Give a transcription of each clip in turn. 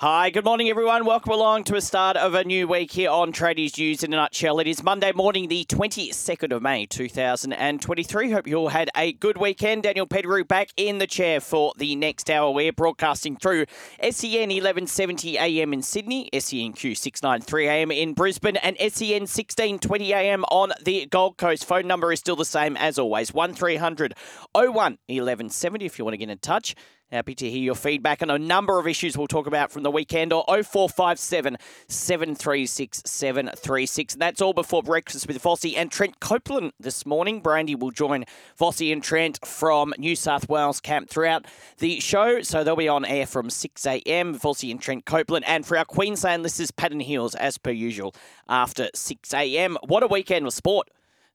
Hi, good morning, everyone. Welcome along to a start of a new week here on Tradies News in a nutshell. It is Monday morning, the 22nd of May, 2023. Hope you all had a good weekend. Daniel Pettigrew back in the chair for the next hour. We're broadcasting through SEN 1170 AM in Sydney, SENQ 693 AM in Brisbane, and SEN 1620 AM on the Gold Coast. Phone number is still the same as always 1300 01 1170 if you want to get in touch. Happy to hear your feedback on a number of issues we'll talk about from the weekend or 0457 736 736. That's all before breakfast with Vossi and Trent Copeland this morning. Brandy will join Vossi and Trent from New South Wales camp throughout the show, so they'll be on air from 6 a.m. Vossi and Trent Copeland. And for our Queensland listeners, Patton Hills, as per usual, after 6 a.m. What a weekend of sport!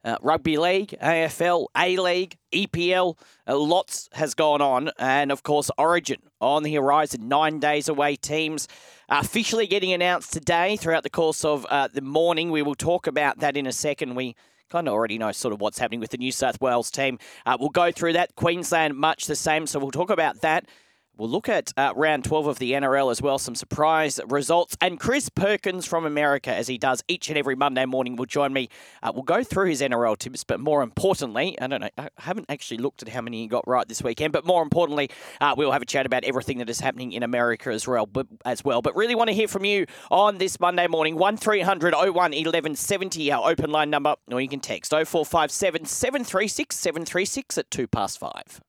Uh, rugby league, AFL, A League, EPL, uh, lots has gone on. And of course, Origin on the horizon, nine days away. Teams officially getting announced today throughout the course of uh, the morning. We will talk about that in a second. We kind of already know sort of what's happening with the New South Wales team. Uh, we'll go through that. Queensland, much the same. So we'll talk about that. We'll look at uh, round 12 of the NRL as well, some surprise results. And Chris Perkins from America, as he does each and every Monday morning, will join me. Uh, we'll go through his NRL tips, but more importantly, I don't know, I haven't actually looked at how many he got right this weekend, but more importantly, uh, we'll have a chat about everything that is happening in America as well. But, as well. but really want to hear from you on this Monday morning. 1300 01 1170, our open line number, or you can text 0457 736 736 at 2 past 5.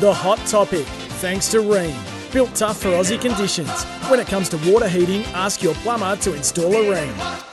The hot topic, thanks to Rheem. Built tough for Aussie conditions. When it comes to water heating, ask your plumber to install a Rheem.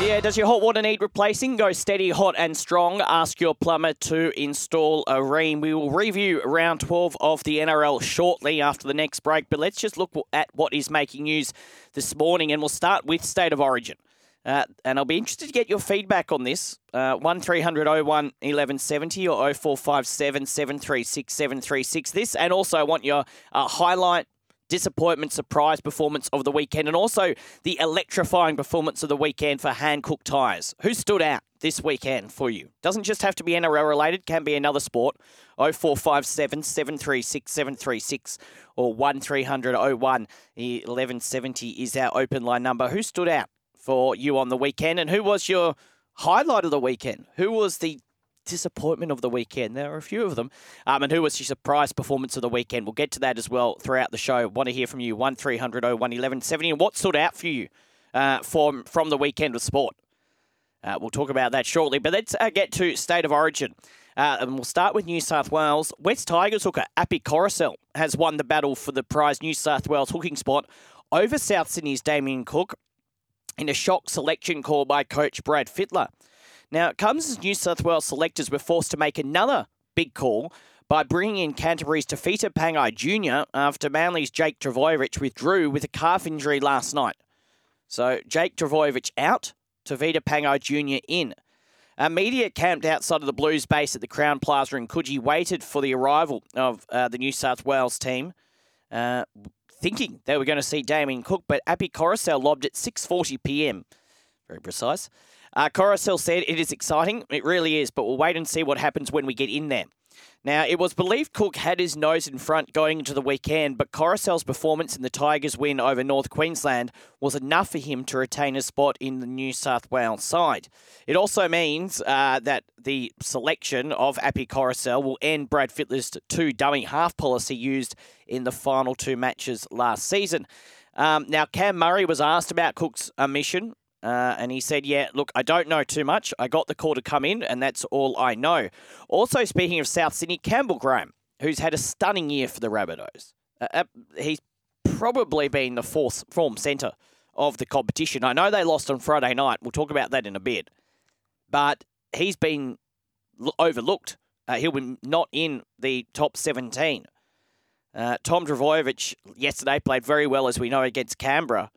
Yeah, does your hot water need replacing? Go steady, hot, and strong. Ask your plumber to install a Rheem. We will review round 12 of the NRL shortly after the next break, but let's just look at what is making news this morning, and we'll start with State of Origin. Uh, and I'll be interested to get your feedback on this. Uh, 1300 01 1170 or 0457 736 736. This, and also I want your uh, highlight, disappointment, surprise performance of the weekend, and also the electrifying performance of the weekend for Hankook Tyres. Who stood out this weekend for you? Doesn't just have to be NRL related, can be another sport. 0457 736 736 or 1300 01 1170 is our open line number. Who stood out? For you on the weekend. And who was your highlight of the weekend? Who was the disappointment of the weekend? There are a few of them. Um, and who was your surprise performance of the weekend? We'll get to that as well throughout the show. Want to hear from you. 1300 01 1170. And what stood out for you uh, from, from the weekend of sport? Uh, we'll talk about that shortly. But let's uh, get to State of Origin. Uh, and we'll start with New South Wales. West Tigers hooker Api Koroisau has won the battle for the prize New South Wales hooking spot over South Sydney's Damien Cook in a shock selection call by coach Brad Fittler. Now, it comes as New South Wales selectors were forced to make another big call by bringing in Canterbury's Tevita Pangai Jr. after Manly's Jake Trbojevic withdrew with a calf injury last night. So, Jake Trbojevic out, Tevita Pangai Jr. in. A media camped outside of the Blues base at the Crowne Plaza in Coogee waited for the arrival of uh, the New South Wales team. Uh, thinking they were going to see Damien Cook, but Api Koroisau lobbed at 6.40 p.m. Very precise. Uh, Koroisau said, it is exciting. It really is, but we'll wait and see what happens when we get in there. Now, it was believed Cook had his nose in front going into the weekend, but Koroisau's performance in the Tigers' win over North Queensland was enough for him to retain a spot in the New South Wales side. It also means uh, that the selection of Api Koroisau will end Brad Fittler's two dummy half policy used in the final two matches last season. Um, now, Cam Murray was asked about Cook's omission uh, and he said, Yeah, look, I don't know too much. I got the call to come in, and that's all I know. Also, speaking of South Sydney, Campbell Graham, who's had a stunning year for the Rabbitohs. Uh, uh, he's probably been the fourth form centre of the competition. I know they lost on Friday night. We'll talk about that in a bit. But he's been overlooked. Uh, he'll be not in the top 17. Uh, Tom Trbojevic yesterday played very well, as we know, against Canberra.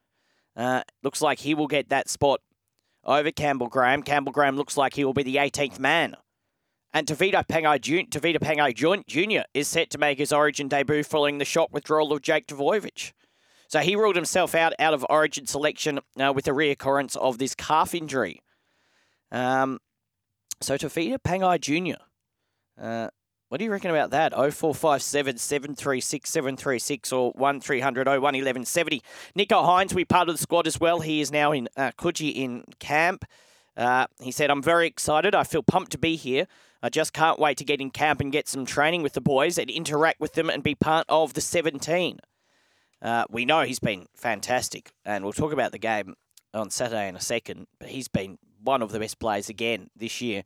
Uh, looks like he will get that spot over Campbell Graham. Campbell Graham looks like he will be the 18th man. And Tevita Pangai, Tevita Pangai Jr. is set to make his Origin debut following the shock withdrawal of Jake Trbojevic. So he ruled himself out out of Origin selection uh, with a reoccurrence of this calf injury. Um, so Tevita Pangai Jr. Uh, what do you reckon about that? 0457 736 736 or 1300 01 1170. Nicho Hynes, we part of the squad as well. He is now in uh, Coogee in camp. Uh, he said, I'm very excited. I feel pumped to be here. I just can't wait to get in camp and get some training with the boys and interact with them and be part of the 17. Uh, we know he's been fantastic, and we'll talk about the game on Saturday in a second, but he's been one of the best players again this year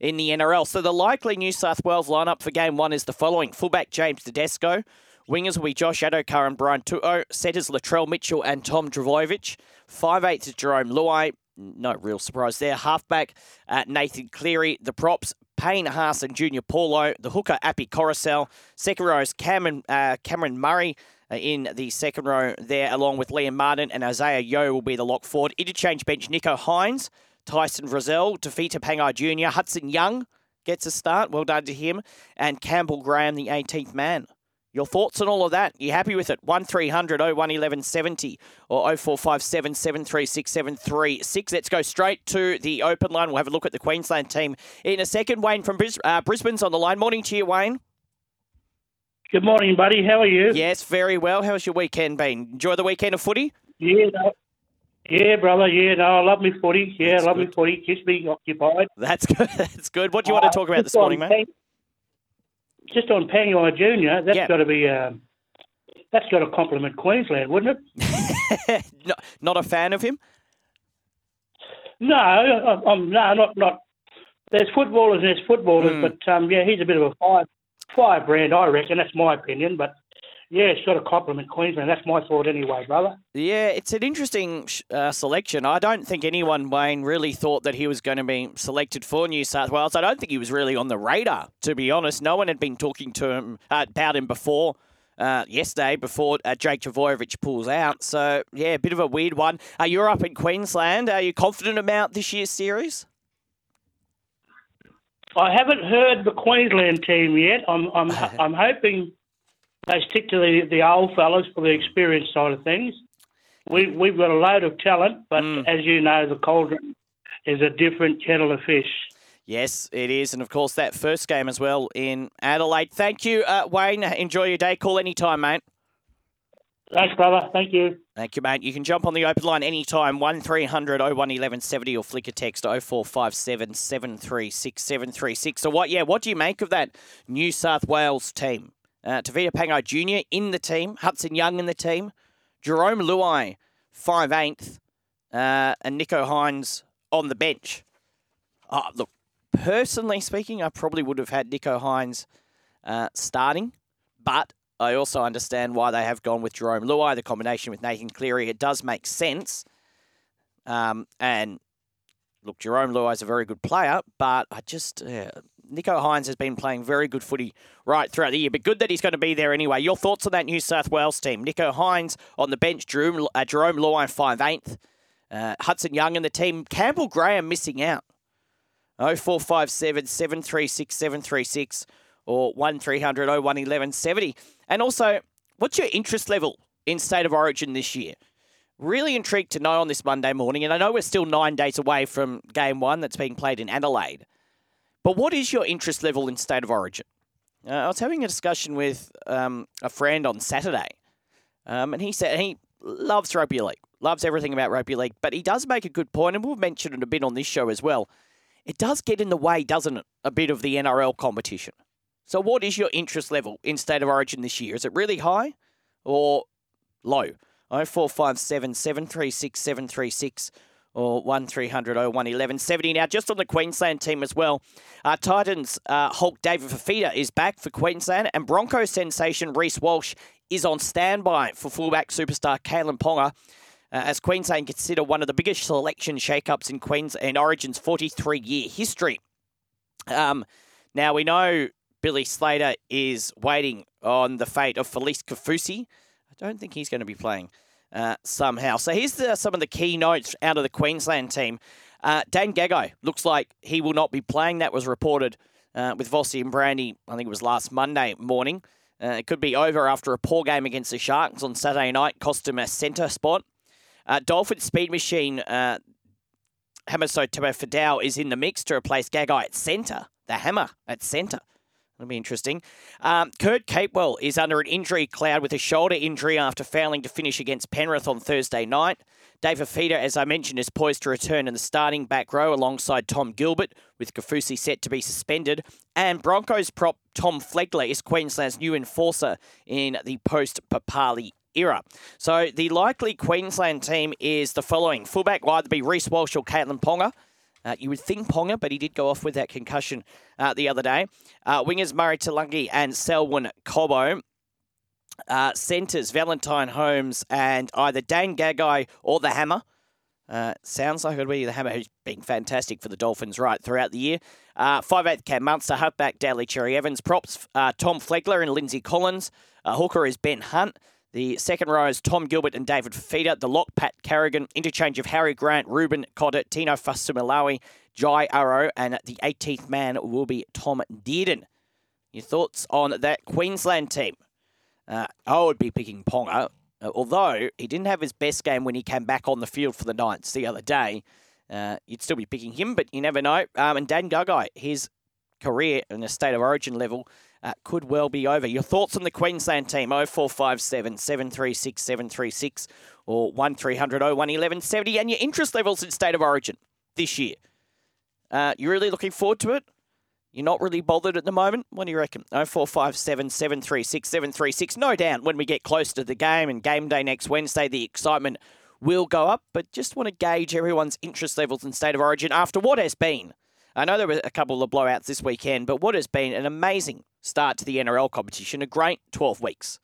in the NRL. So the likely New South Wales lineup for game one is the following fullback James Tedesco. Wingers will be Josh Addo-Carr and Brian To'o. Setters Latrell Mitchell and Tom Trbojevic. Five eighths Jarome Luai. No real surprise there. Halfback uh, Nathan Cleary. The props Payne Haas and Junior Paulo. The hooker Api Koroisau. Second row is Cameron, uh, Cameron Murray. Uh, in the second row there, along with Liam Martin and Isaah Yeo will be the lock forward. Interchange bench Nicho Hynes, Tyson Frizell, Tevita Pangai Jr., Hudson Young gets a start. Well done to him. And Campbell Graham, the 18th man. Your thoughts on all of that? You happy with it? 1300 01 1170 or 0457 736 736. Let's go straight to the open line. We'll have a look at the Queensland team in a second. Wayne from Bris- uh, Brisbane's on the line. Morning to you, Wayne. Good morning, buddy. How are you? Yes, very well. How's your weekend been? Enjoy the weekend of footy? Yeah, yeah, brother. Yeah, no, I love me footy. Yeah, That's I love good. me footy. Keeps me occupied. That's good. That's good. What do you want to talk about Uh, this morning, mate? Just on Pangai Junior, that's Yeah. got to be. Um, that's got to compliment Queensland, wouldn't it? no, not a fan of him? No, I'm, I'm no, not not. There's footballers and there's footballers, Hmm. but um, yeah, he's a bit of a fire firebrand, I reckon. That's my opinion, but yeah, it's got to compliment Queensland. That's my thought anyway, brother. Yeah, it's an interesting uh, selection. I don't think anyone, Wayne, really thought that he was going to be selected for New South Wales. I don't think he was really on the radar, to be honest. No one had been talking to him uh, about him before. Uh, yesterday, before uh, Jake Trbojevic pulls out. So, yeah, a bit of a weird one. Uh, you're up in Queensland. Are you confident about this year's series? I haven't heard the Queensland team yet. I'm I'm I'm hoping they stick to the the old fellas for the experience side of things. We we've got a load of talent, but as you know, the Cauldron is a different kettle of fish. Yes, it is. And of course, that first game as well in Adelaide. Thank you, uh, Wayne. Enjoy your day. Call anytime, mate. Thanks, brother. Thank you. Thank you, mate. You can jump on the open line anytime, 1300 01 1170 or flick a text 0457 736 736. So, what, yeah, what do you make of that New South Wales team? Uh, Tevita Pangai Jr. in the team, Hudson Young in the team, Jarome Luai, 5'8", uh, and Nicho Hynes on the bench. Uh, look, personally speaking, I probably would have had Nicho Hynes uh, starting, but I also understand why they have gone with Jarome Luai, the combination with Nathan Cleary. It does make sense. Um, and look, Jarome Luai is a very good player, but I just. Uh, Nicho Hynes has been playing very good footy right throughout the year, but good that he's going to be there anyway. Your thoughts on that New South Wales team? Nicho Hynes on the bench, Jarome, uh, Jarome Luai 5'8", uh, Hudson Young in the team, Campbell Graham missing out. 0457 736 736 or 1300 01 1170. And also, what's your interest level in State of Origin this year? Really intrigued to know on this Monday morning, and I know we're still nine days away from game one that's being played in Adelaide. But what is your interest level in State of Origin? Uh, I was having a discussion with um, a friend on Saturday, um, and he said he loves rugby league, loves everything about rugby league, but he does make a good point, and we'll mention it a bit on this show as well. It does get in the way, doesn't it, a bit of the NRL competition? So, what is your interest level in State of Origin this year? Is it really high or low? 0457 736 736 or 1300 01 1170. Now, just on the Queensland team as well, uh, Titans uh, Hulk David Fifita is back for Queensland, and Broncos sensation Reece Walsh is on standby for fullback superstar Kalyn Ponga. Uh, as Queensland consider one of the biggest selection shakeups in Queens in Origin's 43 year history. Um, now we know Billy Slater is waiting on the fate of Felise Kaufusi. I don't think he's going to be playing uh, somehow. So here's the, some of the key notes out of the Queensland team. Uh, Dan Gagai looks like he will not be playing. That was reported uh, with Vossi and Brandy, I think it was last Monday morning. Uh, it could be over after a poor game against the Sharks on Saturday night, cost him a centre spot. Uh, Dolphin Speed Machine, uh, Hamiso Fidel is in the mix to replace Gagai at centre, the hammer at centre. That'll be interesting. Um, Kurt Capewell is under an injury cloud with a shoulder injury after failing to finish against Penrith on Thursday night. Dave Fifita, as I mentioned, is poised to return in the starting back row alongside Tom Gilbert, with Kaufusi set to be suspended. And Broncos prop Tom Flegler is Queensland's new enforcer in the post Papalii era. So the likely Queensland team is the following. Fullback will either be Reece Walsh or Kalyn Ponga. Uh, you would think Ponga, but he did go off with that concussion uh, the other day. Uh, wingers Murray Taulagi and Selwyn Cobbo. Uh, centres Valentine Holmes and either Dan Gagai or the Hammer. Uh, sounds like it'll be the Hammer who's been fantastic for the Dolphins right throughout the year. Uh, 5'8 Cam Munster, halfback Daly Cherry Evans, props Tom Flegler and Lindsay Collins. Hooker is Ben Hunt. The second row is Tom Gilbert and David Fifita. The lock, Pat Carrigan. Interchange of Harry Grant, Reuben Cotter, Tino Fa'asuamaleaui, Jai Arrow, and the 18th man will be Tom Dearden. Your thoughts on that Queensland team? Uh, I would be picking Ponga, uh, although he didn't have his best game when he came back on the field for the Knights the other day. Uh, you'd still be picking him, but you never know. Um, and Dan Gagai, his career in the state of origin level uh, could well be over. Your thoughts on the Queensland team 0457 736 736 or 1300 01 1170 and your interest levels in state of origin this year. Uh, you really looking forward to it? You're not really bothered at the moment? What do you reckon? 0457 736 736. No doubt when we get close to the game and game day next Wednesday, the excitement will go up, but just want to gauge everyone's interest levels in State of Origin after what has been. I know there were a couple of blowouts this weekend, but what has been an amazing start to the NRL competition, a great 12 weeks.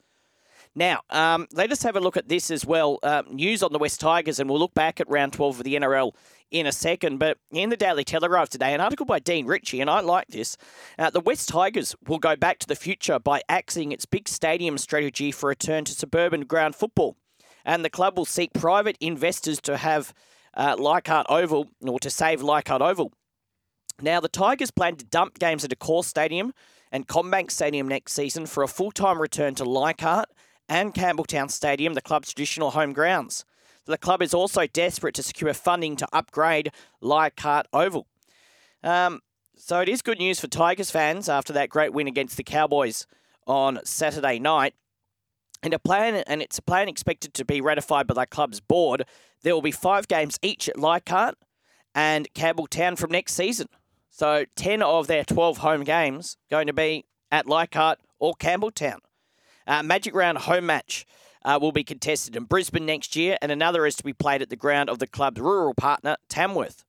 Now, um, let us have a look at this as well. Uh, news on the West Tigers, and we'll look back at round 12 of the NRL in a second. But in the Daily Telegraph today, an article by Dean Ritchie, and I like this. Uh, the West Tigers will go back to the future by axing its big stadium strategy for return to suburban ground football. And the club will seek private investors to have uh, Leichhardt Oval, or to save Leichhardt Oval. Now, the Tigers plan to dump games Accor stadium and CommBank Stadium next season for a full time return to Leichhardt and Campbelltown Stadium, the club's traditional home grounds. The club is also desperate to secure funding to upgrade Leichhardt Oval. Um, so it is good news for Tigers fans after that great win against the Cowboys on Saturday night. And a plan, and it's a plan expected to be ratified by the club's board. There will be five games each at Leichhardt and Campbelltown from next season. So 10 of their 12 home games going to be at Leichhardt or Campbelltown. Uh, Magic Round home match uh, will be contested in Brisbane next year, and another is to be played at the ground of the club's rural partner, Tamworth.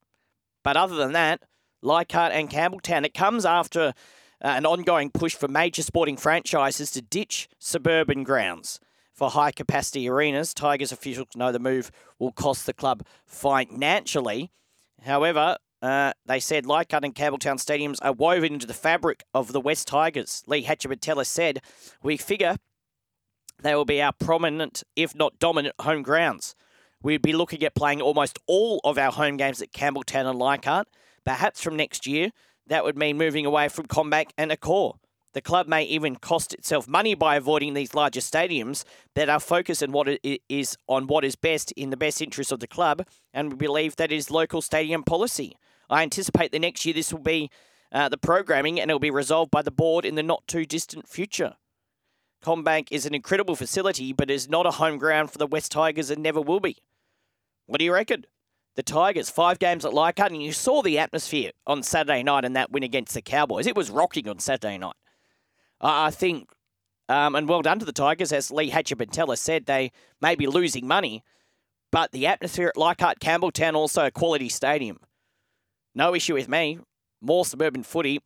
But other than that, Leichhardt and Campbelltown, it comes after uh, an ongoing push for major sporting franchises to ditch suburban grounds for high capacity arenas. Tigers officials know the move will cost the club financially. However, uh, they said Leichhardt and Campbelltown stadiums are woven into the fabric of the West Tigers. Lee Hatcher said, We figure they will be our prominent, if not dominant, home grounds. We'd be looking at playing almost all of our home games at Campbelltown and Leichhardt. Perhaps from next year, that would mean moving away from CommBank and Accor. The club may even cost itself money by avoiding these larger stadiums, but our focus on what is on what is best in the best interest of the club, and we believe that is local stadium policy. I anticipate the next year this will be uh, the programming, and it will be resolved by the board in the not too distant future. CommBank is an incredible facility, but is not a home ground for the West Tigers and never will be. What do you reckon? The Tigers, five games at Leichhardt, and you saw the atmosphere on Saturday night in that win against the Cowboys. It was rocking on Saturday night. I think, um, and well done to the Tigers, as Lee Hatcher said, they may be losing money, but the atmosphere at Leichhardt Campbelltown also a quality stadium. No issue with me. More suburban footy.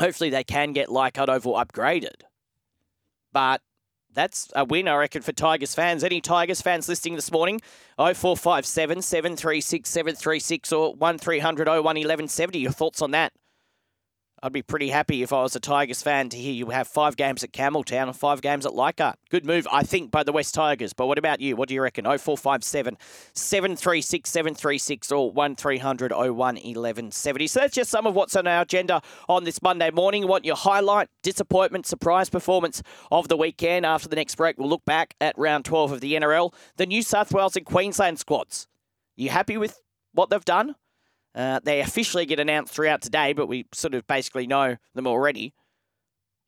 Hopefully they can get Leichhardt Oval upgraded. But that's a win, I reckon, for Tigers fans. Any Tigers fans listening this morning? 0457 736 736 or 1300 01 1170. Your thoughts on that? I'd be pretty happy if I was a Tigers fan to hear you have five games at Campbelltown and five games at Leichhardt. Good move, I think, by the West Tigers. But what about you? What do you reckon? 0457 736 736 or 1300 01 1170. So that's just some of what's on our agenda on this Monday morning. What your highlight, disappointment, surprise performance of the weekend. After the next break, we'll look back at round 12 of the NRL. The New South Wales and Queensland squads. You happy with what they've done? Uh, they officially get announced throughout today, but we sort of basically know them already.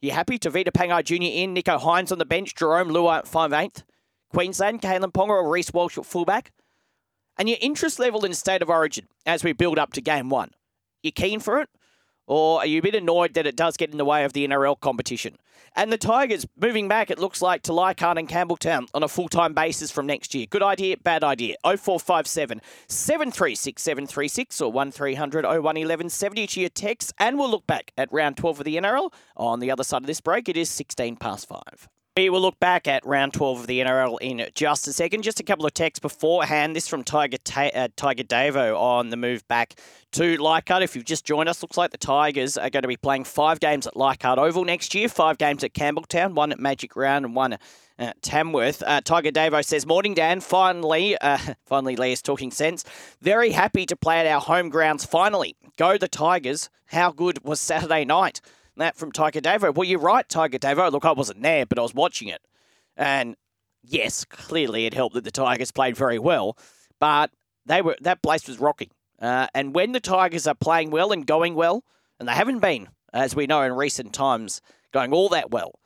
You happy? Tevita Pangai Jr. in, Nicho Hynes on the bench, Jarome Luai at 5'8". Queensland, Kalyn Ponga or Reece Walsh at fullback. And your interest level in State of Origin as we build up to game one. You keen for it? Or are you a bit annoyed that it does get in the way of the NRL competition? And the Tigers moving back, it looks like, to Leichhardt and Campbelltown on a full time basis from next year. Good idea, bad idea. 0457 736 736 or 1300 01 1170 to your text. And we'll look back at round 12 of the NRL. On the other side of this break, it is 16 past 5. We will look back at round 12 of the NRL in just a second. Just a couple of texts beforehand. This from Tiger Ta- uh, Tiger Davo on the move back to Leichhardt. If you've just joined us, looks like the Tigers are going to be playing five games at Leichhardt Oval next year, five games at Campbelltown, one at Magic Round and one at Tamworth. Uh, Tiger Davo says, Morning, Dan. Finally, uh, finally, Lee is talking sense. Very happy to play at our home grounds finally. Go the Tigers. How good was Saturday night? That from Tiger Davo. Well, you're right, Tiger Davo. Look, I wasn't there, but I was watching it. And yes, clearly it helped that the Tigers played very well, but they were that place was rocking. Uh, and when the Tigers are playing well and going well, and they haven't been, as we know in recent times, going all that well,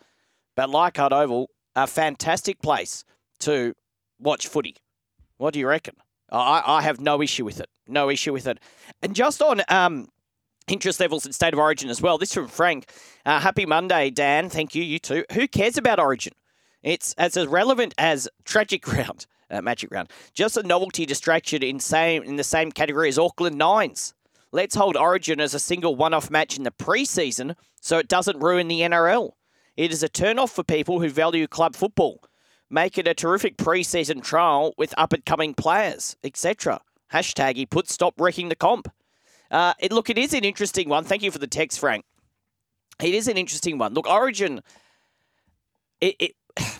but Leichhardt Oval, a fantastic place to watch footy. What do you reckon? I, I have no issue with it. No issue with it. And just on um, interest levels in State of Origin as well. This from Frank. Uh, happy Monday, Dan. Thank you. You too. Who cares about Origin? It's as relevant as Tragic Round, uh, Magic Round. Just a novelty distraction in same in the same category as Auckland Nines. Let's hold Origin as a single one-off match in the preseason, so it doesn't ruin the NRL. It is a turn-off for people who value club football. Make it a terrific preseason trial with up-and-coming players, etc. Hashtag he put stop wrecking the comp. Uh, it, look, it is an interesting one. Thank you for the text, Frank. It is an interesting one. Look, Origin, it, it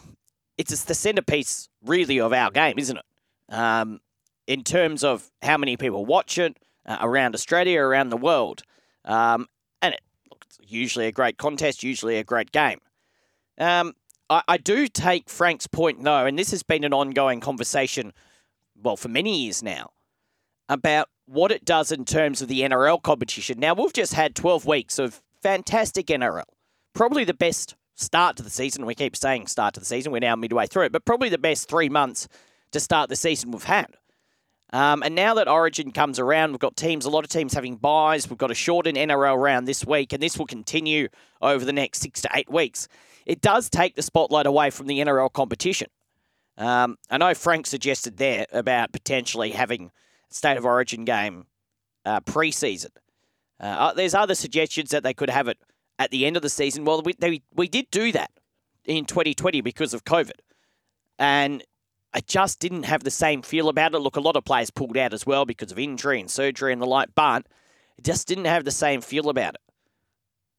it's the centerpiece really of our game, isn't it? Um, in terms of how many people watch it uh, around Australia, around the world, um, and it, look, it's usually a great contest, usually a great game. Um, I, I do take Frank's point though, and this has been an ongoing conversation, well, for many years now, about what it does in terms of the NRL competition. Now, we've just had 12 weeks of fantastic NRL. Probably the best start to the season. We keep saying start to the season. We're now midway through it, but probably the best three months to start the season we've had. Um, and now that Origin comes around, we've got teams, a lot of teams having buys. We've got a shortened NRL round this week, and this will continue over the next six to eight weeks. It does take the spotlight away from the NRL competition. Um, I know Frank suggested there about potentially having state of origin game uh, pre-season. Uh, uh, there's other suggestions that they could have it at the end of the season. Well, we they, we did do that in 2020 because of COVID, and I just didn't have the same feel about it. Look, a lot of players pulled out as well because of injury and surgery and the like, but it just didn't have the same feel about it.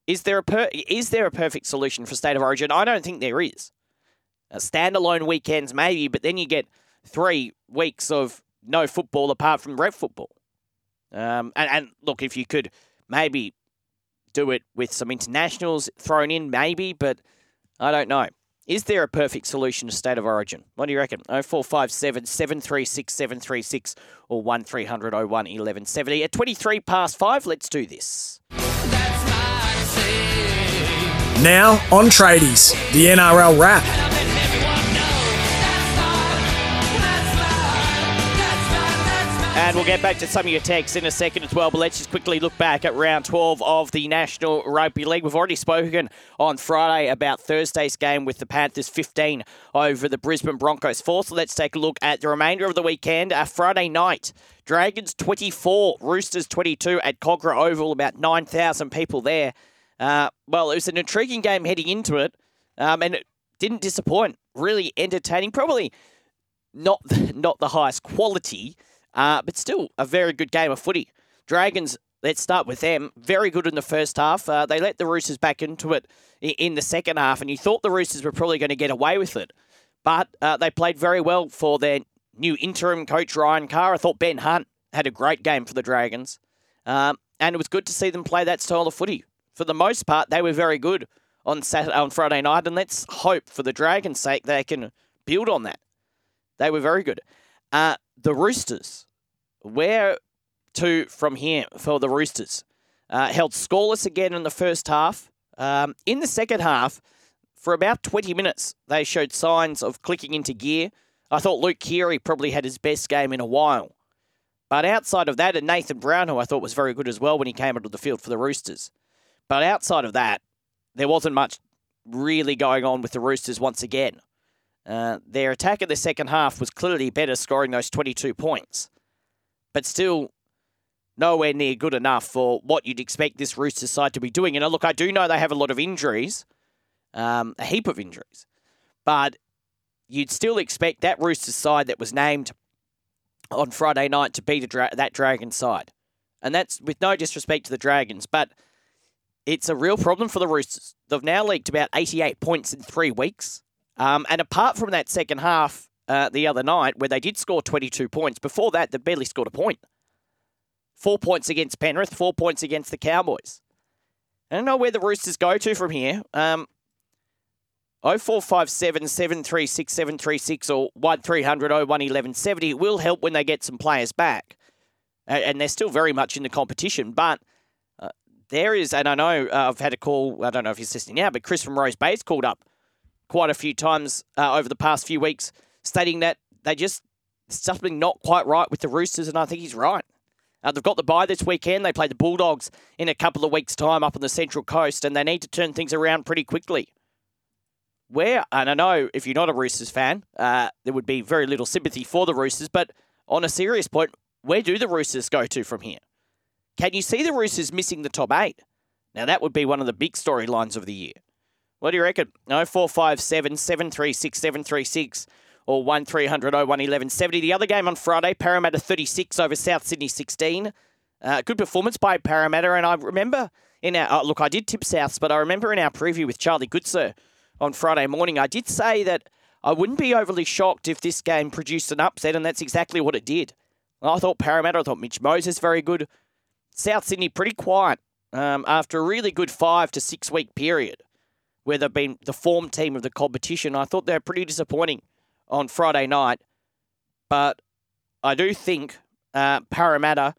Is there a per- is there a perfect solution for state of origin? I don't think there is. Uh, standalone weekends maybe, but then you get three weeks of no football apart from rep football. Um, and, and look, if you could maybe do it with some internationals thrown in, maybe, but I don't know. Is there a perfect solution to state of origin? What do you reckon? 0457 736 736 or 1300 01 1170. At 23 past 5, let's do this. Now on Tradies, the NRL wrap. And we'll get back to some of your texts in a second as well, but let's just quickly look back at round 12 of the National Rugby League. We've already spoken on Friday about Thursday's game with the Panthers 15 over the Brisbane Broncos 4. So let's take a look at the remainder of the weekend. Uh, Friday night, Dragons 24, Roosters 22 at Kogarah Oval, about 9,000 people there. Uh, well, it was an intriguing game heading into it, um, and it didn't disappoint. Really entertaining, probably not the, not the highest quality uh, but still a very good game of footy. Dragons let's start with them. Very good in the first half. Uh, they let the Roosters back into it in the second half, and you thought the Roosters were probably going to get away with it. But uh, they played very well for their new interim coach, Ryan Carr. I thought Ben Hunt had a great game for the Dragons. Um, and it was good to see them play that style of footy. For the most part, they were very good on Saturday, on Friday night, and let's hope for the Dragons' sake they can build on that. They were very good. Uh, the Roosters, where to from here for the Roosters? Uh, held scoreless again in the first half. Um, in the second half, for about 20 minutes, they showed signs of clicking into gear. I thought Luke Keary probably had his best game in a while. But outside of that, and Nathan Brown, who I thought was very good as well when he came onto the field for the Roosters. But outside of that, there wasn't much really going on with the Roosters once again. Uh, their attack in the second half was clearly better, scoring those 22 points. But still, nowhere near good enough for what you'd expect this Roosters side to be doing. And look, I do know they have a lot of injuries, um, a heap of injuries. But you'd still expect that Roosters side that was named on Friday night to beat dra- that Dragon side. And that's with no disrespect to the Dragons, but it's a real problem for the Roosters. They've now leaked about 88 points in three weeks. Um, and apart from that second half uh, the other night, where they did score 22 points, before that, they barely scored a point. Four points against Penrith, four points against the Cowboys. I don't know where the Roosters go to from here. Um, 0457 736 736 or 1300 01 1170 will help when they get some players back. And they're still very much in the competition. But uh, there is, and I know uh, I've had a call, I don't know if he's listening now, but Chris from Rose Bay's called up quite a few times uh, over the past few weeks stating that they just, something not quite right with the Roosters. And I think he's right. Uh, they've got the bye this weekend. They play the Bulldogs in a couple of weeks' time up on the Central Coast, and they need to turn things around pretty quickly where, and I know if you're not a Roosters fan, uh, there would be very little sympathy for the Roosters, but on a serious point, where do the Roosters go to from here? Can you see the Roosters missing the top eight? Now, that would be one of the big storylines of the year. What do you reckon? 0457 736 736 or 1300 01 1170. The other game on Friday, Parramatta 36 over South Sydney 16. Uh, good performance by Parramatta, and I remember in our, uh, look, I did tip Souths, but I remember in our preview with Charlie Goodsir on Friday morning. I did say that I wouldn't be overly shocked if this game produced an upset, and that's exactly what it did. I thought Parramatta, I thought Mitch Moses very good. South Sydney pretty quiet um, after a really good five to six week period where they've been the form team of the competition. I thought they were pretty disappointing on Friday night, but I do think uh, Parramatta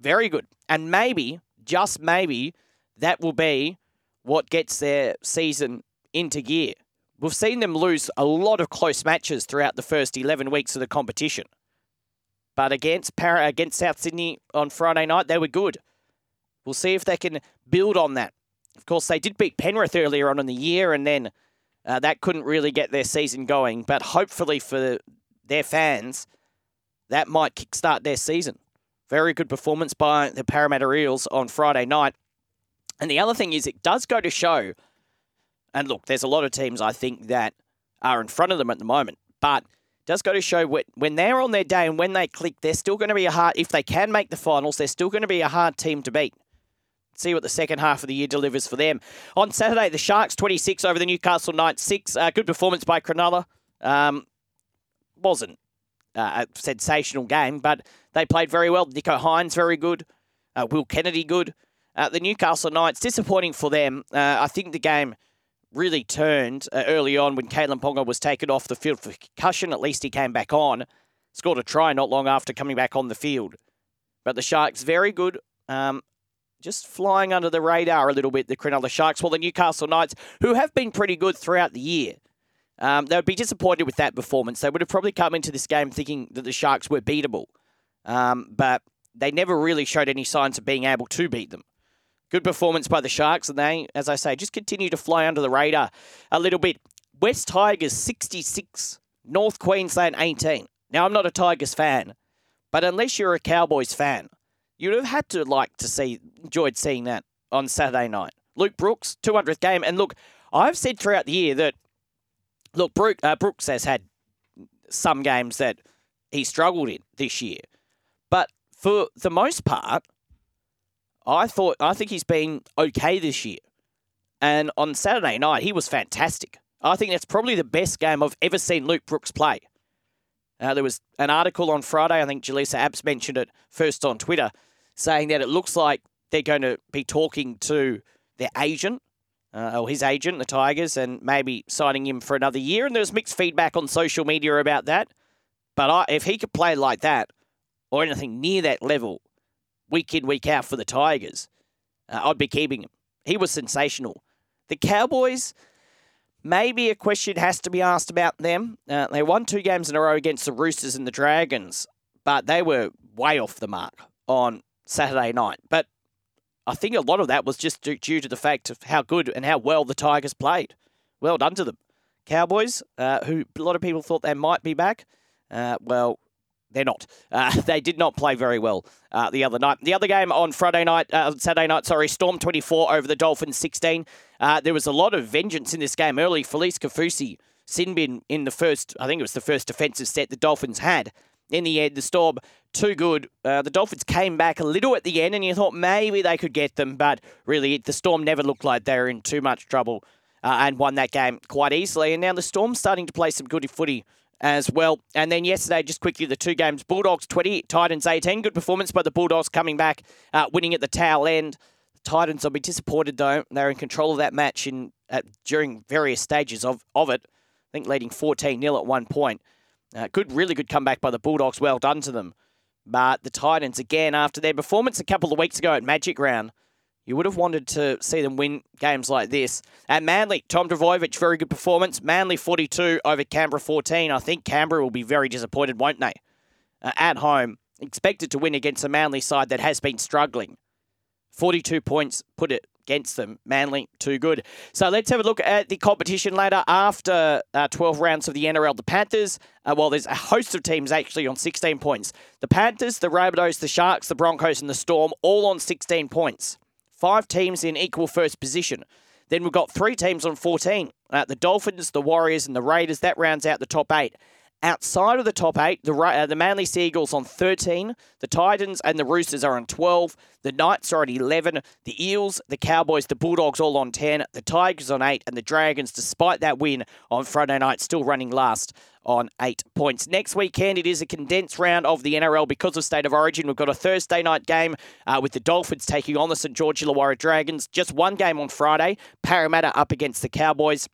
very good, and maybe just maybe that will be what gets their season into gear. We've seen them lose a lot of close matches throughout the first 11 weeks of the competition. But against Para, against South Sydney on Friday night, they were good. We'll see if they can build on that. Of course, they did beat Penrith earlier on in the year, and then uh, that couldn't really get their season going. But hopefully for their fans, that might kickstart their season. Very good performance by the Parramatta Eels on Friday night. And the other thing is, it does go to show and look, there's a lot of teams I think that are in front of them at the moment, but does go to show when they're on their day and when they click, they're still going to be a hard. If they can make the finals, they're still going to be a hard team to beat. See what the second half of the year delivers for them. On Saturday, the Sharks 26 over the Newcastle Knights 6. Uh, good performance by Cronulla. Um, wasn't uh, a sensational game, but they played very well. Nicho Hynes, very good. Uh, Will Kennedy, good. Uh, the Newcastle Knights, disappointing for them. Uh, I think the game really turned uh, early on when Kalyn Ponga was taken off the field for concussion. At least he came back on. Scored a try not long after coming back on the field. But the Sharks, very good. Um, just flying under the radar a little bit, the Cronulla Sharks. Well, the Newcastle Knights, who have been pretty good throughout the year, um, they would be disappointed with that performance. They would have probably come into this game thinking that the Sharks were beatable. Um, but they never really showed any signs of being able to beat them. Good performance by the Sharks, and they, as I say, just continue to fly under the radar a little bit. West Tigers 66, North Queensland 18. Now, I'm not a Tigers fan, but unless you're a Cowboys fan, you'd have had to like to see, enjoyed seeing that on Saturday night. Luke Brooks, 200th game. And look, I've said throughout the year that, look, Brooke, uh, Brooks has had some games that he struggled in this year. But for the most part, I thought I think he's been okay this year. And on Saturday night, he was fantastic. I think that's probably the best game I've ever seen Luke Brooks play. Uh, there was an article on Friday, I think Jaleesa Apps mentioned it first on Twitter, saying that it looks like they're going to be talking to their agent, uh, or his agent, the Tigers, and maybe signing him for another year. And there's mixed feedback on social media about that. But I, if he could play like that, or anything near that level, week in, week out for the Tigers, uh, I'd be keeping him. He was sensational. The Cowboys, maybe a question has to be asked about them. Uh, they won two games in a row against the Roosters and the Dragons, but they were way off the mark on Saturday night. But I think a lot of that was just due to the fact of how good and how well the Tigers played. Well done to them. Cowboys, uh, who a lot of people thought they might be back, uh, well, they're not. Uh, they did not play very well uh, the other night. The other game on Friday night, uh, Saturday night, sorry, Storm 24 over the Dolphins 16. Uh, there was a lot of vengeance in this game early. Felise Kaufusi, Sinbin in the first, I think it was the first defensive set the Dolphins had. In the end, the Storm, too good. Uh, the Dolphins came back a little at the end, and you thought maybe they could get them, but really, the Storm never looked like they were in too much trouble uh, and won that game quite easily. And now the Storm's starting to play some good footy as well. And then yesterday, just quickly, the two games Bulldogs 20, Titans 18. Good performance by the Bulldogs coming back, uh, winning at the tail end. The Titans will be disappointed though. They're in control of that match in at, during various stages of, of it. I think leading 14 0 at one point. Uh, good, really good comeback by the Bulldogs. Well done to them. But the Titans, again, after their performance a couple of weeks ago at Magic Round, you would have wanted to see them win games like this. At Manly, Tom Trbojevic, very good performance. Manly 42 over Canberra 14. I think Canberra will be very disappointed, won't they? Uh, at home, expected to win against a Manly side that has been struggling. 42 points put it against them. Manly, too good. So let's have a look at the competition ladder after uh, 12 rounds of the NRL. The Panthers, uh, well, there's a host of teams actually on 16 points. The Panthers, the Rabbitohs, the Sharks, the Broncos, and the Storm all on 16 points. Five teams in equal first position. Then we've got three teams on 14. Uh, the Dolphins, the Warriors, and the Raiders. That rounds out the top eight. Outside of the top eight, the, uh, the Manly Sea Eagles on 13, the Titans and the Roosters are on 12, the Knights are on 11, the Eels, the Cowboys, the Bulldogs all on 10, the Tigers on 8, and the Dragons, despite that win on Friday night, still running last on eight points. Next weekend, it is a condensed round of the NRL because of State of Origin. We've got a Thursday night game uh, with the Dolphins taking on the St George Illawarra Dragons. Just one game on Friday. Parramatta up against the Cowboys.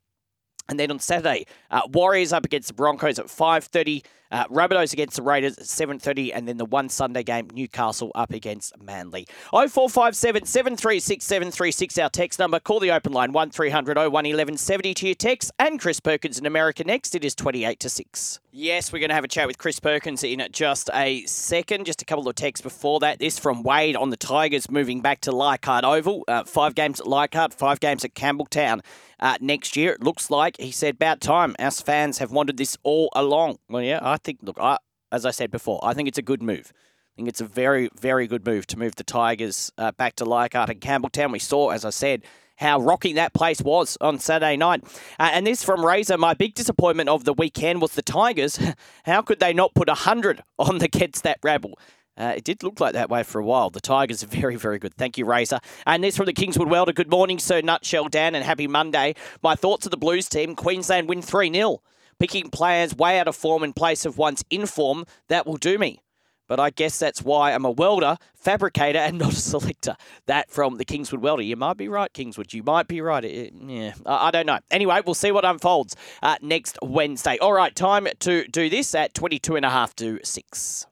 And then on Saturday, uh, Warriors up against the Broncos at 5.30. Uh, Rabbitohs against the Raiders at 7.30. And then the one Sunday game, Newcastle up against Manly. 0457 736 736, our text number. Call the open line 1300 01 1170 to your text. And Chris Perkins in America next. It is 28 to 6. Yes, we're going to have a chat with Chris Perkins in just a second. Just a couple of texts before that. This from Wade on the Tigers moving back to Leichhardt Oval. Uh, five games at Leichhardt, five games at Campbelltown uh, next year. It looks like, he said, about time. Us fans have wanted this all along. Well, yeah, I think, look, I, as I said before, I think it's a good move. I think it's a very, very good move to move the Tigers uh, back to Leichhardt and Campbelltown. We saw, as I said, how rocking that place was on Saturday night. Uh, and this from Razor, my big disappointment of the weekend was the Tigers. how could they not put 100 on the Gets That Rabble? Uh, it did look like that way for a while. The Tigers are very, very good. Thank you, Razor. And this from the Kingswood Welder. Good morning, Sir Nutshell Dan, and happy Monday. My thoughts of the Blues team. Queensland win 3 0. Picking players way out of form in place of ones in form, that will do me but I guess that's why I'm a welder, fabricator, and not a selector. That from the Kingswood Welder. You might be right, Kingswood. You might be right. Yeah, I, I, don't know. Anyway, we'll see what unfolds uh, next Wednesday. All right, time to do this at 22 and a half to 6.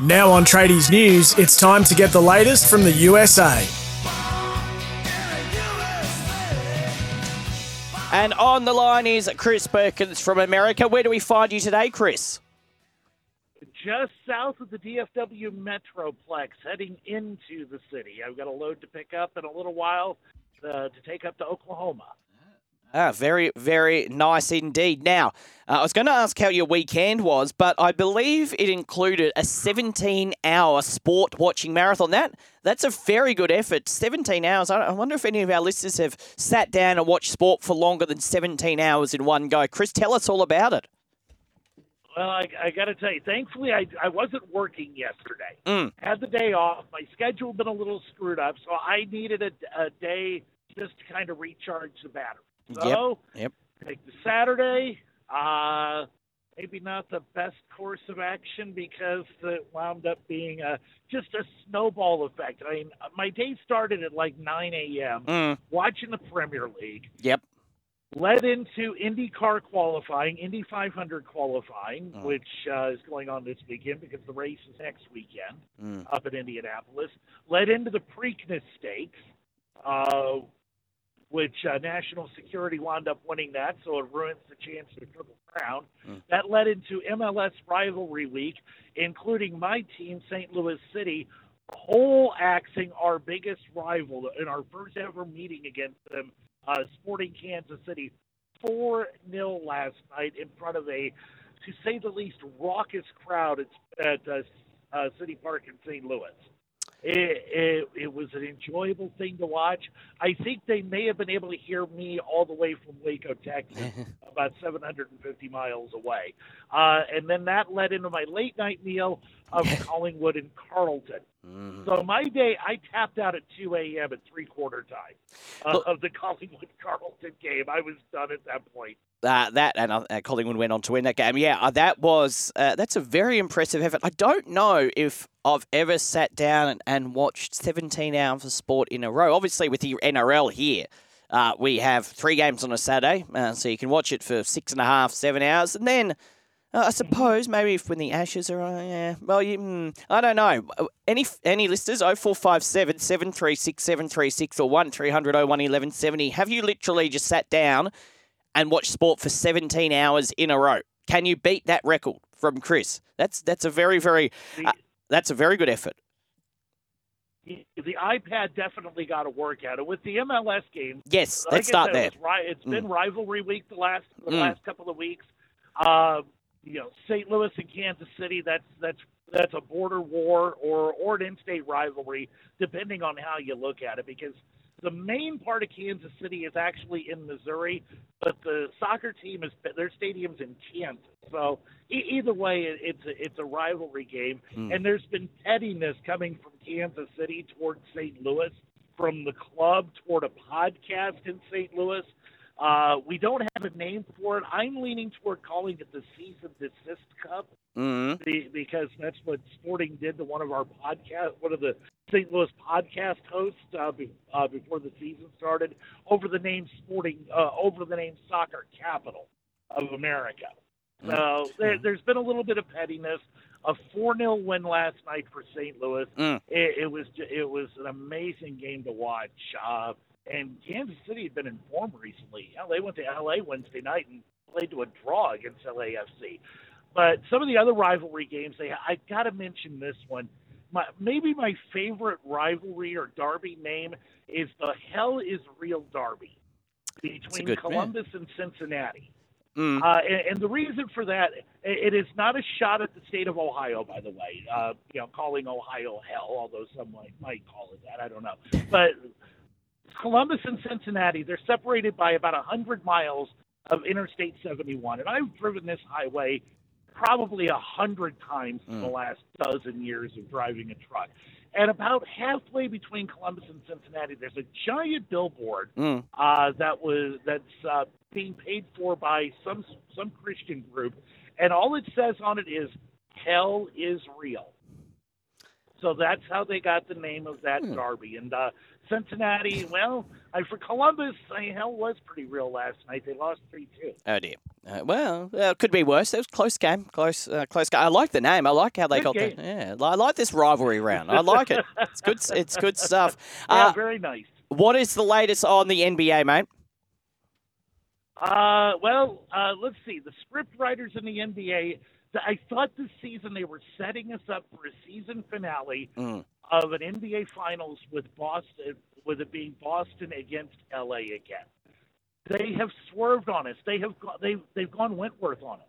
Now on Tradies News, it's time to get the latest from the USA. And on the line is Chris Perkins from America. Where do we find you today, Chris? Just south of the DFW Metroplex, heading into the city. I've got a load to pick up in a little while uh, to take up to Oklahoma. Ah, very, very nice indeed. Now, uh, I was going to ask how your weekend was, but I believe it included a 17-hour sport watching marathon. That that's a very good effort. 17 hours. I wonder if any of our listeners have sat down and watched sport for longer than 17 hours in one go. Chris, tell us all about it. Well, I, I got to tell you, thankfully, I, I wasn't working yesterday. Mm. Had the day off. My schedule had been a little screwed up, so I needed a, a day just to kind of recharge the battery. So, Yep. take the Saturday. Uh, maybe not the best course of action because it wound up being a, just a snowball effect. I mean, my day started at like 9 a.m. Mm. watching the Premier League Yep. led into IndyCar qualifying, Indy 500 qualifying, Oh. which uh, is going on this weekend because the race is next weekend Mm. up in Indianapolis. Led into the Preakness Stakes, uh, which uh, National Security wound up winning that, so it ruins the chance a Triple Crown. Mm. That led into MLS Rivalry Week, including my team, St. Louis City, whole axing our biggest rival in our first ever meeting against them, uh, Sporting Kansas City, 4 0 last night in front of a, to say the least, raucous crowd at, at uh, uh, City Park in St. Louis. It, it, it was an enjoyable thing to watch. I think they may have been able to hear me all the way from Waco, Texas, about 750 miles away. Uh, and then that led into my late night meal of Collingwood and Carlton. Mm. So my day, I tapped out at 2 a.m. at three quarter time uh, Look- of the Collingwood Carlton game. I was done at that point. Uh, that and uh, Collingwood went on to win that game. Yeah, uh, that was uh, that's a very impressive effort. I don't know if I've ever sat down and, and watched 17 hours of sport in a row. Obviously, with the NRL here, uh, we have three games on a Saturday, uh, so you can watch it for six and a half, seven hours, and then. I suppose maybe if when the Ashes are on, yeah. Well, you, mm, I don't know. Any any listeners? Oh four five seven seven three six seven three six or one three hundred oh one eleven seventy. Have you literally just sat down and watch sport for 17 hours in a row. Can you beat that record from Chris? That's that's a very very uh, that's a very good effort. the iPad definitely got to work a workout. With the MLS games, Yes, like let's start said, there. It's, ri- it's been rivalry week the last the Mm. last couple of weeks. Uh, you know, St. Louis and Kansas City. That's that's that's a border war or or an in-state rivalry, depending on how you look at it. Because the main part of Kansas City is actually in Missouri, but the soccer team is their stadium's in Kansas. So e- either way, it, it's a, it's a rivalry game, Mm. and there's been pettiness coming from Kansas City towards St. Louis, from the club toward a podcast in St. Louis. Uh, we don't have a name for it. I'm leaning toward calling it the Season Desist Cup Mm. be- because that's what Sporting did to one of our podcast, one of the St. Louis podcast host uh, be, uh, before the season started, over the name Sporting, uh, over the name Soccer Capital of America. So there, there's been a little bit of pettiness. A 4 0 win last night for St. Louis. Mm. It, it was it was an amazing game to watch. Uh, and Kansas City had been in form recently. Hell, they went to LA Wednesday night and played to a draw against LAFC. But some of the other rivalry games, they I got to mention this one. My, maybe my favorite rivalry or derby name is the Hell is Real Derby between Columbus and Cincinnati. Mm. Uh, and, and the reason for that, it is not a shot at the state of Ohio, by the way. Uh, you know, calling Ohio hell, although some might, might call it that. I don't know. But Columbus and Cincinnati, they're separated by about a 100 miles of Interstate 71. And I've driven this highway probably a hundred times in the last dozen years of driving a truck. And about halfway between Columbus and Cincinnati, there's a giant billboard Mm. uh, that was that's uh, being paid for by some some Christian group, and all it says on it is "Hell is real." So that's how they got the name of that derby. And uh, Cincinnati, well, I, for Columbus, I, hell was pretty real last night. They lost three two. Oh dear. Uh, well, uh, it could be worse. It was a close game. Close, uh, close game. I like the name. I like how they Good got game. the. Yeah, I like this rivalry round. I like it. It's good. It's good stuff. Yeah, Uh, very nice. what is the latest on the NBA, mate? Uh, well, uh, let's see. The script writers in the NBA, I thought this season they were setting us up for a season finale Mm. of an NBA Finals with Boston, with it being Boston against LA again. They have swerved on us. They have go- they've they've gone Wentworth on us.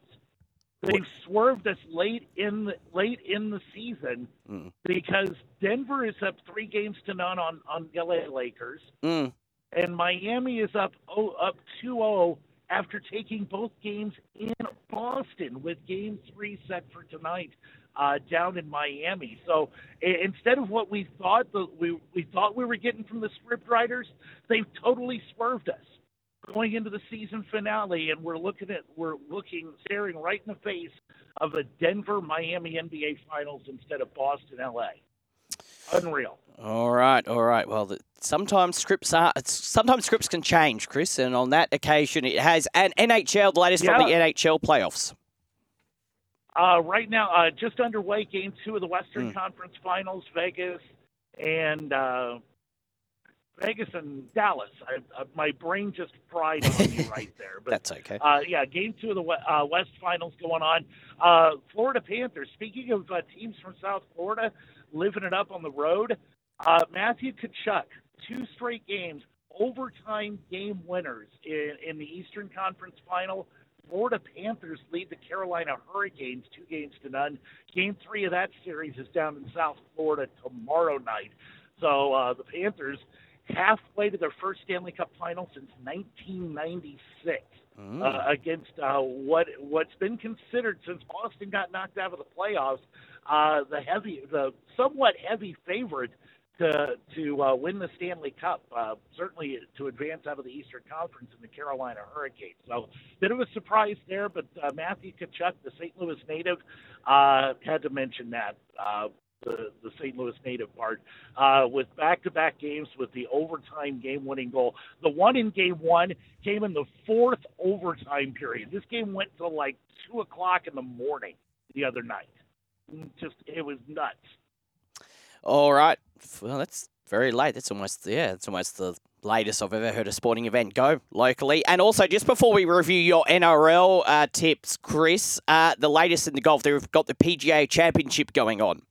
They've swerved us late in the late in the season Mm. because Denver is up three games to none on on LA Lakers Mm. and Miami is up oh, up 2-0 after taking both games in Boston, with Game Three set for tonight uh, down in Miami. So instead of what we thought the, we we thought we were getting from the script writers, they've totally swerved us going into the season finale, and we're looking at we're looking staring right in the face of a Denver Miami NBA Finals instead of Boston LA. Unreal. All right, all right. Well, the, sometimes scripts are sometimes scripts can change, Chris, and on that occasion it has. And NHL, the latest from the NHL playoffs. Uh, right now, uh, just underway, Game Two of the Western Mm. Conference Finals, Vegas and uh, Vegas and Dallas. I, uh, my brain just fried on me right there. But That's okay. Uh, yeah, game two of the uh, West Finals going on. Uh, Florida Panthers. Speaking of uh, teams from South Florida living it up on the road, uh, Matthew Tkachuk, two straight games, overtime game winners in, in the Eastern Conference Final. Florida Panthers lead the Carolina Hurricanes two games to none. Game three of that series is down in South Florida tomorrow night. So uh, the Panthers halfway to their first Stanley Cup final since 1996 Mm. uh, against uh, what what's been considered since Boston got knocked out of the playoffs, uh, the heavy, the somewhat heavy favorite to to uh, win the Stanley Cup, uh, certainly to advance out of the Eastern Conference in the Carolina Hurricanes. So, bit of a surprise there, but uh, Matthew Tkachuk, the St. Louis native, uh, had to mention that. Uh, the, the St. Louis native part, uh, with back-to-back games with the overtime game-winning goal. The one in Game One came in the fourth overtime period. This game went till like two o'clock in the morning the other night. Just it was nuts. All right. Well, that's very late. That's almost yeah. It's almost the latest I've ever heard a sporting event go locally. And also, just before we review your NRL uh, tips, Chris, uh, the latest in the golf, they've got the PGA Championship going on.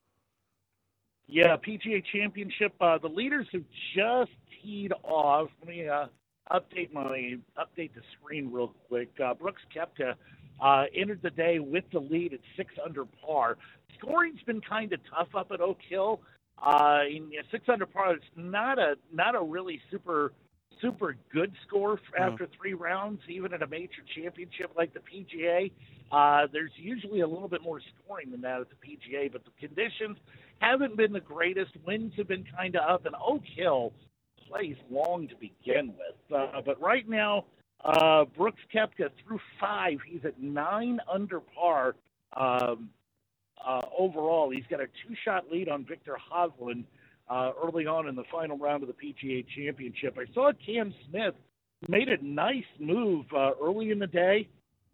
Yeah, PGA Championship. Uh, the leaders have just teed off. Let me uh, update my update the screen real quick. Uh, Brooks Koepka uh, entered the day with the lead at six under par. Scoring's been kind of tough up at Oak Hill. Uh, in you know, six under par, it's not a not a really super super good score after three rounds, even at a major championship like the PGA. Uh, there's usually a little bit more scoring than that at the PGA, but the conditions haven't been the greatest. Winds have been kind of up, and Oak Hill plays long to begin with. Uh, but right now, uh, Brooks Koepka through five, he's at nine under par um, uh, overall. He's got a two-shot lead on Viktor Hovland uh, early on in the final round of the PGA Championship. I saw Cam Smith made a nice move uh, early in the day.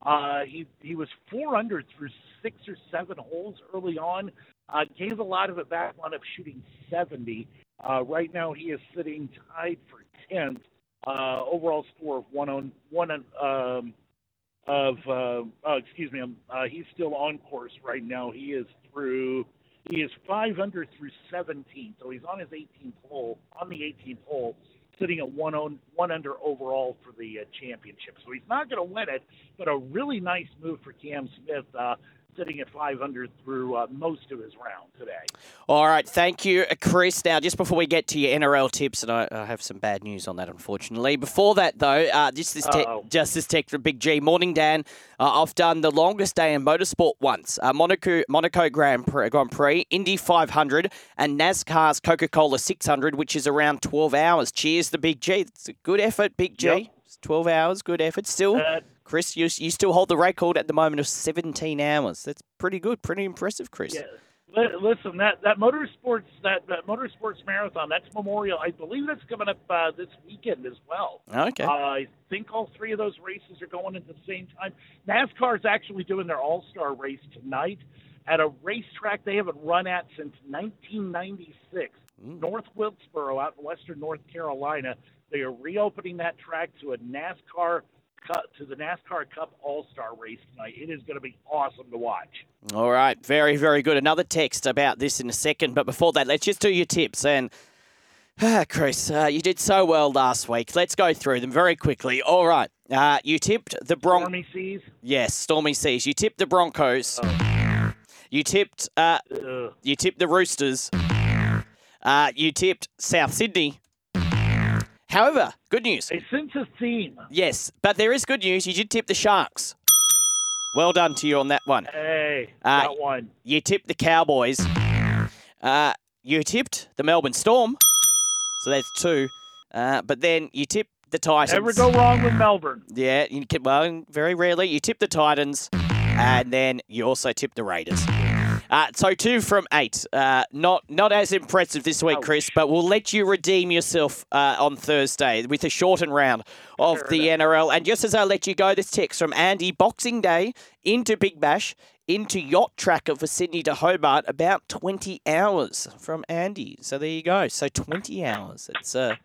Uh, he he was four under through six or seven holes early on. Uh, gave a lot of it back, wound up shooting 70. Uh, right now, he is sitting tied for 10th. Uh, overall score of one on one on, um, of uh, uh, excuse me, um, uh, he's still on course right now. He is through he is five under through 17, so he's on his 18th hole on the 18th hole, sitting at one on one under overall for the uh, championship. So he's not going to win it, but a really nice move for Cam Smith. Uh, sitting at 500 through uh, most of his round today. All right, thank you, uh, Chris. Now, just before we get to your NRL tips, and I, I have some bad news on that, unfortunately. Before that, though, uh, just this te- just this text from Big G. Morning, Dan. Uh, I've done the longest day in motorsport once: uh, Monaco Monaco Grand Prix, Grand Prix, Indy 500, and NASCAR's Coca Cola 600, which is around 12 hours. Cheers, the Big G. It's a good effort, Big G. Yep. 12 hours, good effort. Still, Uh, Chris, you, you still hold the record at the moment of 17 hours. That's pretty good, pretty impressive, Chris. Yeah. Listen, that that motorsports that, that motorsports marathon that's Memorial. I believe that's coming up uh, this weekend as well. Okay. Uh, I think all three of those races are going at the same time. NASCAR is actually doing their All Star race tonight at a racetrack they haven't run at since 1996, North Wilkesboro, out in western North Carolina. They are reopening that track to a NASCAR Cup to the NASCAR Cup All Star race tonight. It is going to be awesome to watch. All right, very, very good. Another text about this in a second, but before that, let's just do your tips. And ah, Chris, uh, you did so well last week. Let's go through them very quickly. All right, uh, you tipped the Broncos. Stormy seas. Yes, Stormy Seas. You tipped the Broncos. You tipped. Uh, you tipped the Roosters. Uh, you tipped South Sydney. However, good news. They sense a theme. Yes, but there is good news. You did tip the Sharks. Well done to you on that one. Hey, Uh, that one. You tipped the Cowboys. Uh, you tipped the Melbourne Storm. So that's two. Uh, but then you tipped the Titans. Never go wrong with Melbourne. Yeah, you can, well, very rarely. You tip the Titans, and then you also tip the Raiders. Uh, so two from eight. Uh, not not as impressive this week, Chris, but we'll let you redeem yourself uh, on Thursday with a shortened round of the NRL. And just as I let you go, this text from Andy: Boxing Day into Big Bash into yacht tracker for Sydney to Hobart about twenty hours from Andy. So there you go. So twenty hours. It's uh,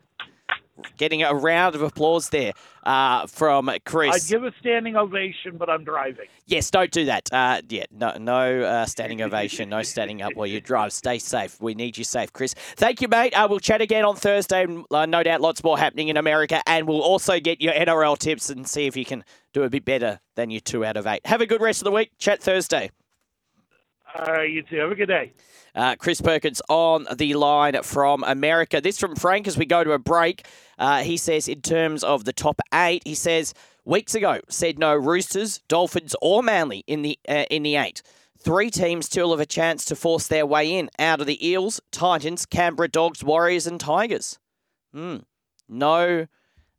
getting a round of applause there uh, from Chris. I'd give a standing ovation, but I'm driving. Yes, don't do that. Uh, yeah, no, no uh, standing ovation, no standing up while you drive. Stay safe. We need you safe, Chris. Thank you, mate. Uh, we'll chat again on Thursday. Uh, no doubt, lots more happening in America, and we'll also get your NRL tips and see if you can do a bit better than your two out of eight. Have a good rest of the week. Chat Thursday. Right, you too. Have a good day. Uh, Chris Perkins on the line from America. This from Frank as we go to a break. Uh, he says, in terms of the top eight, he says weeks ago said no Roosters, Dolphins, or Manly in the uh, in the eight. Three teams still have a chance to force their way in out of the Eels, Titans, Canberra Dogs, Warriors, and Tigers. Hmm. No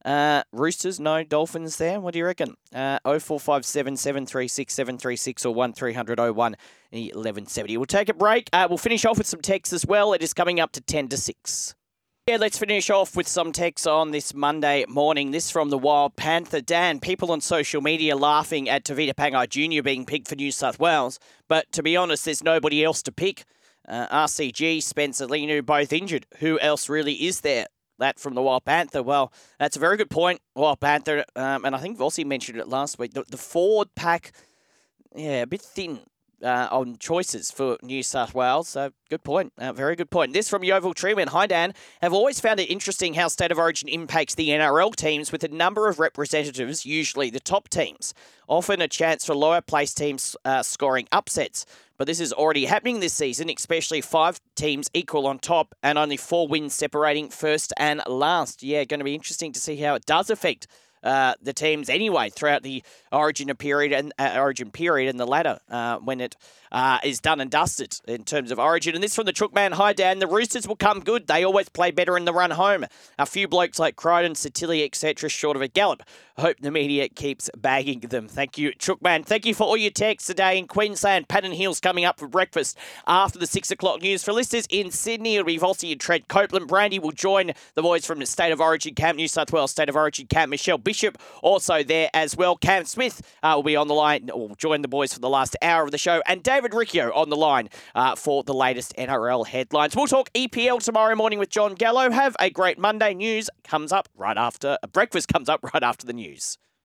uh, Roosters, no Dolphins there. What do you reckon? Uh, 0457 736 736 or 1300 01 1170. We'll take a break. Uh, we'll finish off with some texts as well. It is coming up to 10 to 6. Yeah, let's finish off with some texts on this Monday morning. This from the Wild Panther. Dan, people on social media laughing at Tevita Pangai Jr. being picked for New South Wales, but to be honest, there's nobody else to pick. Uh, RCG, Spencer Leniu, both injured. Who else really is there? That from the Wild Panther. Well, that's a very good point, Wild Panther. Um, and I think Vossy mentioned it last week. The, the forward pack, yeah, a bit thin uh, on choices for New South Wales. So good point. Uh, very good point. This from Yeovil Treeman. Hi, Dan. Have always found it interesting how State of Origin impacts the NRL teams with a number of representatives, usually the top teams. Often a chance for lower placed teams uh, scoring upsets. But this is already happening this season, especially five teams equal on top and only four wins separating first and last. Yeah, going to be interesting to see how it does affect uh, the teams anyway throughout the Origin period and uh, Origin period and the latter uh, when it uh, is done and dusted in terms of Origin. And this from the Chookman. Hi, Dan. The Roosters will come good. They always play better in the run home. A few blokes like Crichton, Sitili, etc., short of a gallop. Hope the media keeps bagging them. Thank you, Chookman. Thank you for all your texts today in Queensland. Pat and Hill's coming up for breakfast after the six o'clock news. For listeners in Sydney, it'll be Vossy and Trent Copeland. Brandy will join the boys from the State of Origin camp, New South Wales State of Origin camp. Michelle Bishop also there as well. Cam Smith uh, will be on the line, will join the boys for the last hour of the show. And David Riccio on the line uh, for the latest NRL headlines. We'll talk EPL tomorrow morning with John Gallo. Have a great Monday. News comes up right after, breakfast comes up right after the news. News.